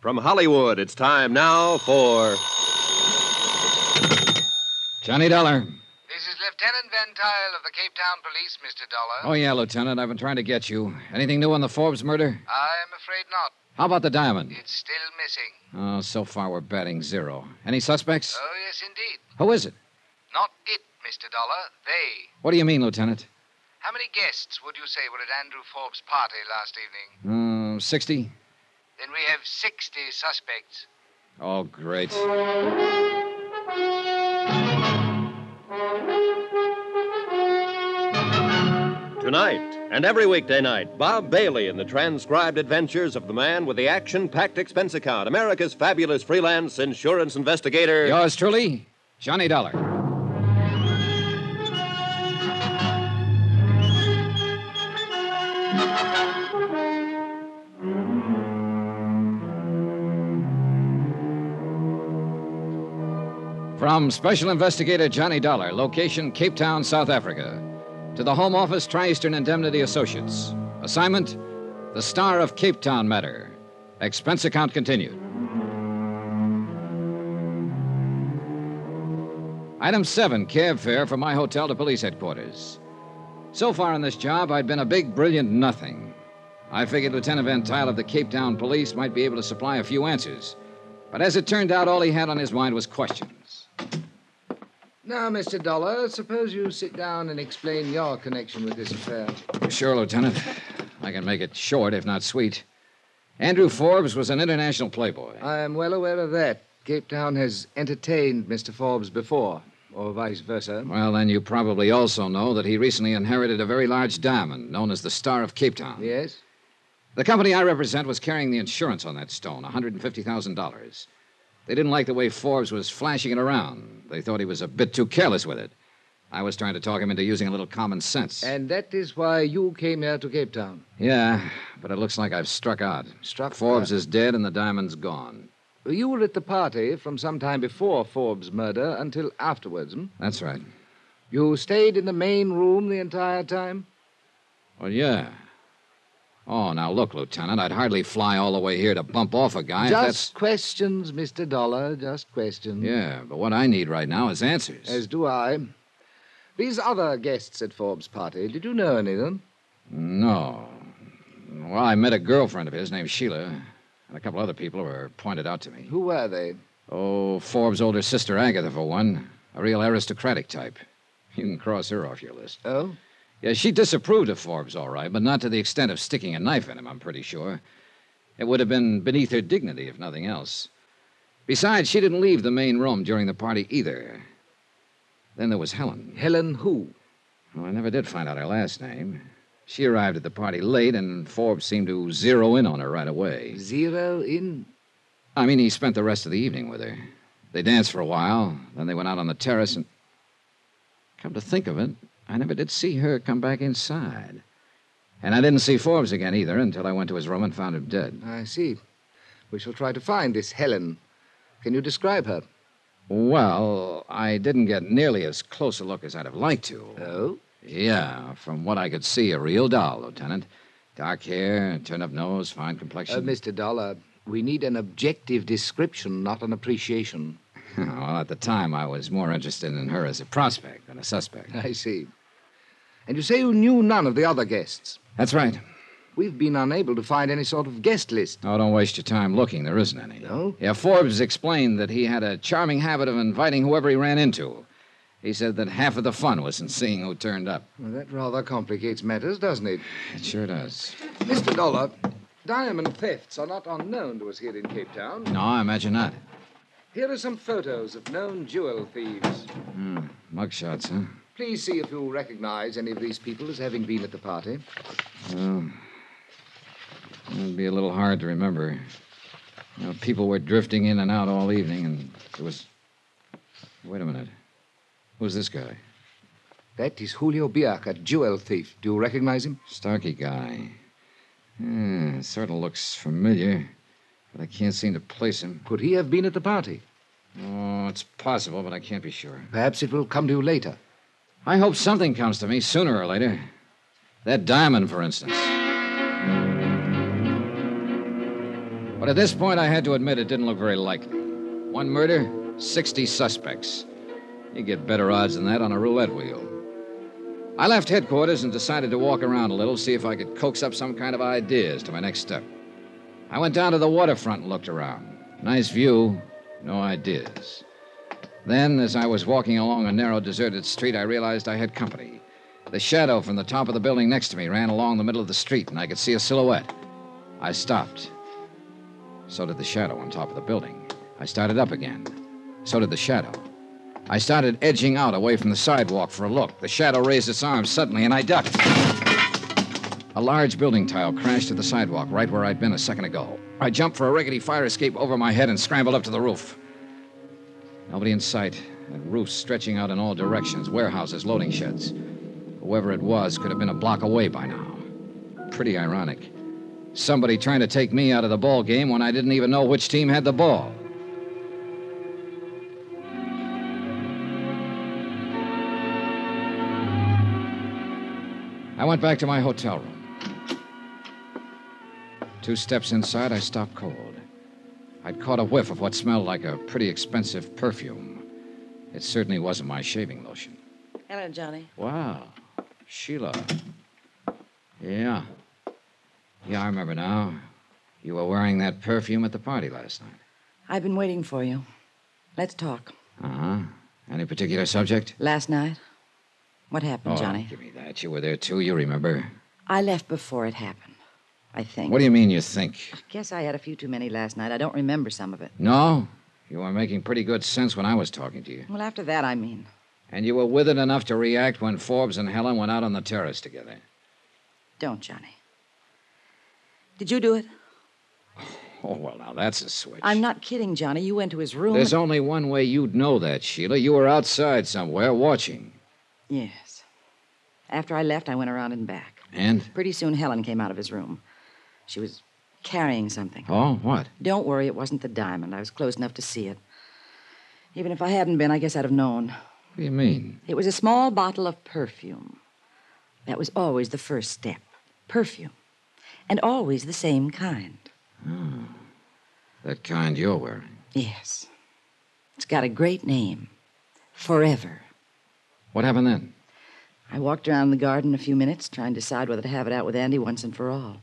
From Hollywood, it's time now for. Johnny Dollar. This is Lieutenant Van Tile of the Cape Town Police, Mr. Dollar. Oh, yeah, Lieutenant. I've been trying to get you. Anything new on the Forbes murder? I'm afraid not. How about the diamond? It's still missing. Oh, so far we're batting zero. Any suspects? Oh, yes, indeed. Who is it? Not it, Mr. Dollar. They. What do you mean, Lieutenant? How many guests would you say were at Andrew Forbes' party last evening? Uh, 60? Then we have 60 suspects. Oh, great. Tonight and every weekday night, Bob Bailey in the transcribed adventures of the man with the action packed expense account, America's fabulous freelance insurance investigator. Yours truly, Johnny Dollar. From Special Investigator Johnny Dollar, location Cape Town, South Africa, to the Home Office Tri Eastern Indemnity Associates. Assignment The Star of Cape Town Matter. Expense account continued. Item 7 cab fare from my hotel to police headquarters. So far in this job, I'd been a big, brilliant nothing. I figured Lieutenant Van Tile of the Cape Town Police might be able to supply a few answers. But as it turned out, all he had on his mind was questions. Now, Mr. Dollar, suppose you sit down and explain your connection with this affair. Sure, Lieutenant. I can make it short, if not sweet. Andrew Forbes was an international playboy. I am well aware of that. Cape Town has entertained Mr. Forbes before, or vice versa. Well, then you probably also know that he recently inherited a very large diamond known as the Star of Cape Town. Yes? The company I represent was carrying the insurance on that stone, $150,000. They didn't like the way Forbes was flashing it around. They thought he was a bit too careless with it. I was trying to talk him into using a little common sense. And that is why you came here to Cape Town. Yeah, but it looks like I've struck out. Struck Forbes out. is dead and the diamond's gone. You were at the party from some time before Forbes' murder until afterwards, hmm? That's right. You stayed in the main room the entire time? Well, yeah. Oh, now look, Lieutenant, I'd hardly fly all the way here to bump off a guy. just questions, Mr. Dollar, just questions. Yeah, but what I need right now is answers. As do I. These other guests at Forbes' party, did you know any of them? No. Well, I met a girlfriend of his named Sheila, and a couple other people were pointed out to me. Who were they? Oh, Forbes' older sister, Agatha, for one. A real aristocratic type. You can cross her off your list. Oh? Yeah, she disapproved of Forbes, all right, but not to the extent of sticking a knife in him, I'm pretty sure. It would have been beneath her dignity, if nothing else. Besides, she didn't leave the main room during the party either. Then there was Helen. Helen who? Well, I never did find out her last name. She arrived at the party late, and Forbes seemed to zero in on her right away. Zero in? I mean, he spent the rest of the evening with her. They danced for a while, then they went out on the terrace and. Come to think of it, I never did see her come back inside. And I didn't see Forbes again either until I went to his room and found him dead. I see. We shall try to find this Helen. Can you describe her? Well, I didn't get nearly as close a look as I'd have liked to. Oh? Yeah, from what I could see, a real doll, Lieutenant. Dark hair, turned up nose, fine Uh, complexion. Mr. Dollar, we need an objective description, not an appreciation. well, at the time, I was more interested in her as a prospect than a suspect. I see. And you say you knew none of the other guests. That's right. We've been unable to find any sort of guest list. Oh, don't waste your time looking. There isn't any. No? Yeah, Forbes explained that he had a charming habit of inviting whoever he ran into. He said that half of the fun was in seeing who turned up. Well, that rather complicates matters, doesn't it? It sure does. Mr. Dollar, diamond thefts are not unknown to us here in Cape Town. No, I imagine not. Here are some photos of known jewel thieves. Hmm. Mugshots, huh? Please see if you recognize any of these people as having been at the party. Oh, well, it'd be a little hard to remember. You know, people were drifting in and out all evening, and it was. Wait a minute. Who's this guy? That is Julio Biak, a jewel thief. Do you recognize him? Starkey guy. Yeah, sort of looks familiar, but I can't seem to place him. Could he have been at the party? Oh, it's possible, but I can't be sure. Perhaps it will come to you later. I hope something comes to me sooner or later. That diamond, for instance. But at this point, I had to admit it didn't look very likely. One murder, 60 suspects. You get better odds than that on a roulette wheel. I left headquarters and decided to walk around a little, see if I could coax up some kind of ideas to my next step. I went down to the waterfront and looked around. Nice view, no ideas. Then, as I was walking along a narrow, deserted street, I realized I had company. The shadow from the top of the building next to me ran along the middle of the street, and I could see a silhouette. I stopped. So did the shadow on top of the building. I started up again. So did the shadow. I started edging out away from the sidewalk for a look. The shadow raised its arms suddenly, and I ducked. A large building tile crashed to the sidewalk right where I'd been a second ago. I jumped for a rickety fire escape over my head and scrambled up to the roof. Nobody in sight, and roofs stretching out in all directions, warehouses, loading sheds. Whoever it was could have been a block away by now. Pretty ironic. Somebody trying to take me out of the ball game when I didn't even know which team had the ball. I went back to my hotel room. Two steps inside, I stopped cold. I'd caught a whiff of what smelled like a pretty expensive perfume. It certainly wasn't my shaving lotion. Hello, Johnny. Wow. Sheila. Yeah. Yeah, I remember now. You were wearing that perfume at the party last night. I've been waiting for you. Let's talk. Uh huh. Any particular subject? Last night? What happened, oh, Johnny? Give me that. You were there too, you remember. I left before it happened. I think. What do you mean you think? I guess I had a few too many last night. I don't remember some of it. No? You were making pretty good sense when I was talking to you. Well, after that, I mean. And you were with it enough to react when Forbes and Helen went out on the terrace together. Don't, Johnny. Did you do it? Oh, well, now that's a switch. I'm not kidding, Johnny. You went to his room. There's only one way you'd know that, Sheila. You were outside somewhere watching. Yes. After I left, I went around and back. And? Pretty soon, Helen came out of his room. She was carrying something. Oh, what? Don't worry, it wasn't the diamond. I was close enough to see it. Even if I hadn't been, I guess I'd have known. What do you mean? It was a small bottle of perfume. That was always the first step perfume. And always the same kind. Oh. That kind you're wearing. Yes. It's got a great name Forever. What happened then? I walked around the garden a few minutes, trying to decide whether to have it out with Andy once and for all.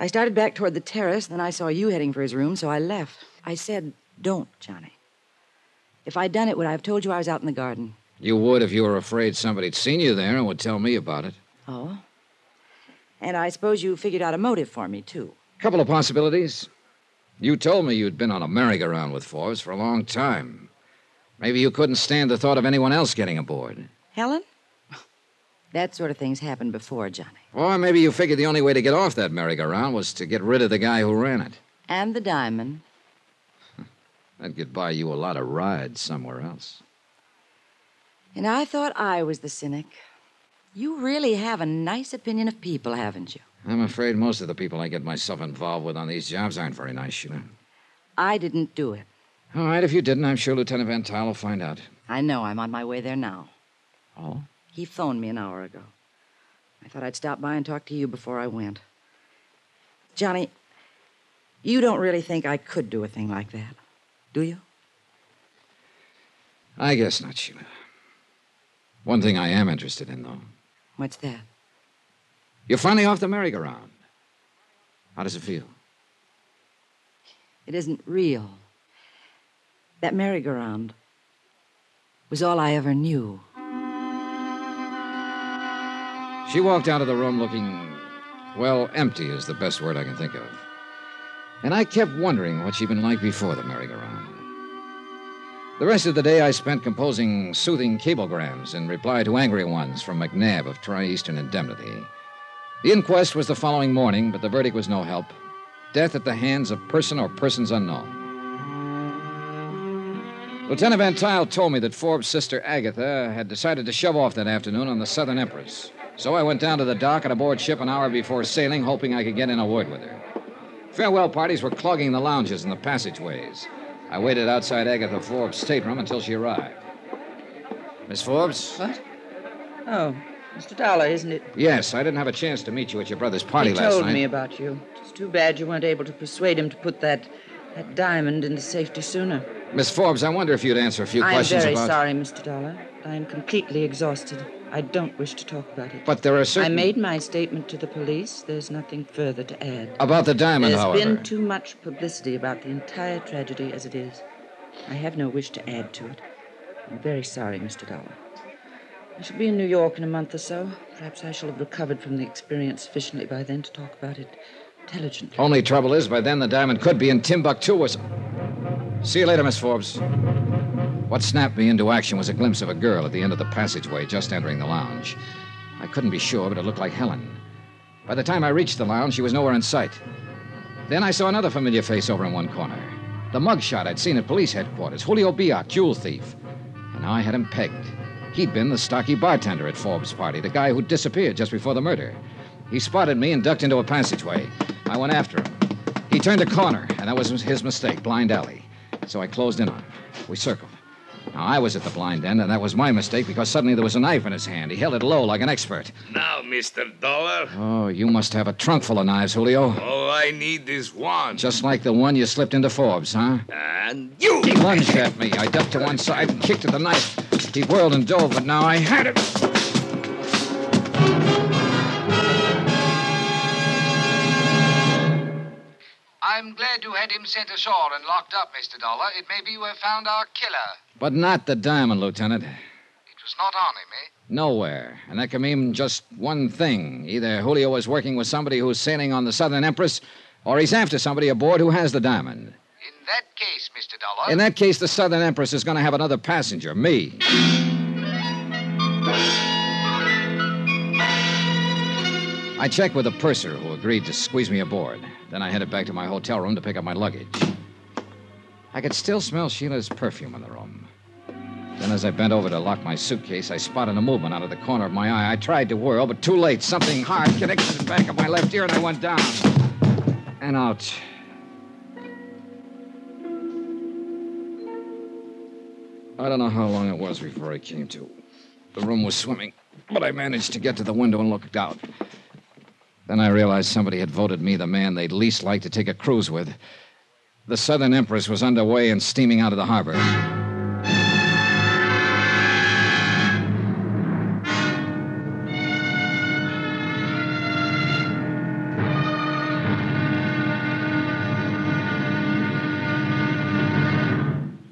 I started back toward the terrace, then I saw you heading for his room, so I left. I said, Don't, Johnny. If I'd done it, would I have told you I was out in the garden? You would if you were afraid somebody'd seen you there and would tell me about it. Oh? And I suppose you figured out a motive for me, too. A couple of possibilities. You told me you'd been on a merry-go-round with Forbes for a long time. Maybe you couldn't stand the thought of anyone else getting aboard. Helen? That sort of thing's happened before, Johnny. Or maybe you figured the only way to get off that merry-go-round was to get rid of the guy who ran it. And the diamond. That'd get buy you a lot of rides somewhere else. And I thought I was the cynic. You really have a nice opinion of people, haven't you? I'm afraid most of the people I get myself involved with on these jobs aren't very nice, Sheila. I didn't do it. All right, if you didn't, I'm sure Lieutenant Van Tile will find out. I know. I'm on my way there now. Oh? He phoned me an hour ago. I thought I'd stop by and talk to you before I went. Johnny, you don't really think I could do a thing like that, do you? I guess not, Sheila. One thing I am interested in, though. What's that? You're finally off the merry-go-round. How does it feel? It isn't real. That merry-go-round was all I ever knew. She walked out of the room looking, well, empty is the best word I can think of. And I kept wondering what she'd been like before the merry-go-round. The rest of the day I spent composing soothing cablegrams in reply to angry ones from McNabb of Tri Eastern Indemnity. The inquest was the following morning, but the verdict was no help. Death at the hands of person or persons unknown. Lieutenant Van Tile told me that Forbes' sister Agatha had decided to shove off that afternoon on the Southern Empress. So I went down to the dock and aboard ship an hour before sailing, hoping I could get in a word with her. Farewell parties were clogging the lounges and the passageways. I waited outside Agatha Forbes' stateroom until she arrived. Miss Forbes? What? Oh, Mr. Dollar, isn't it? Yes, I didn't have a chance to meet you at your brother's party he last night. He told me about you. It's too bad you weren't able to persuade him to put that that diamond into safety sooner. Miss Forbes, I wonder if you'd answer a few questions. I am very sorry, Mr. Dollar. I am completely exhausted. I don't wish to talk about it. But there are certain. I made my statement to the police. There's nothing further to add. About the diamond, There's however. There's been too much publicity about the entire tragedy as it is. I have no wish to add to it. I'm very sorry, Mr. Dollar. I shall be in New York in a month or so. Perhaps I shall have recovered from the experience sufficiently by then to talk about it intelligently. Only trouble is, by then the diamond could be in Timbuktu or. See you later, Miss Forbes. What snapped me into action was a glimpse of a girl at the end of the passageway just entering the lounge. I couldn't be sure, but it looked like Helen. By the time I reached the lounge, she was nowhere in sight. Then I saw another familiar face over in one corner. The mugshot I'd seen at police headquarters, Julio Biak, jewel thief. And now I had him pegged. He'd been the stocky bartender at Forbes' party, the guy who disappeared just before the murder. He spotted me and ducked into a passageway. I went after him. He turned a corner, and that was his mistake, blind alley. So I closed in on him. We circled. Now, I was at the blind end, and that was my mistake because suddenly there was a knife in his hand. He held it low like an expert. Now, Mr. Dollar, Oh, you must have a trunk full of knives, Julio. all I need is one. Just like the one you slipped into Forbes, huh? And you! He lunged at me. I ducked to one side and kicked at the knife. He whirled and dove, but now I had it. I'm glad you had him sent ashore and locked up, Mr. Dollar. It may be you have found our killer. But not the diamond, Lieutenant. It was not on him, eh? Nowhere. And that can mean just one thing. Either Julio is working with somebody who's sailing on the Southern Empress, or he's after somebody aboard who has the diamond. In that case, Mr. Dollar. In that case, the Southern Empress is going to have another passenger, me. I checked with the purser who agreed to squeeze me aboard. Then I headed back to my hotel room to pick up my luggage. I could still smell Sheila's perfume in the room. Then, as I bent over to lock my suitcase, I spotted a movement out of the corner of my eye. I tried to whirl, but too late. Something hard connected the back of my left ear, and I went down. And out. I don't know how long it was before I came to. The room was swimming, but I managed to get to the window and looked out. Then I realized somebody had voted me the man they'd least like to take a cruise with. The Southern Empress was underway and steaming out of the harbor.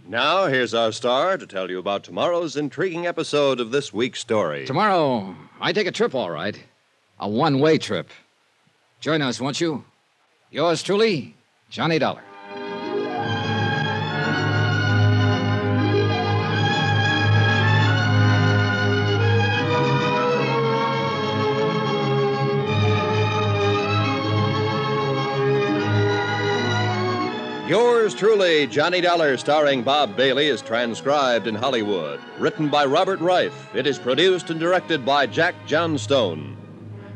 Now, here's our star to tell you about tomorrow's intriguing episode of this week's story. Tomorrow, I take a trip, all right. A one way trip. Join us, won't you? Yours truly, Johnny Dollar. Yours truly, Johnny Dollar, starring Bob Bailey, is transcribed in Hollywood. Written by Robert Ryf. It is produced and directed by Jack Johnstone.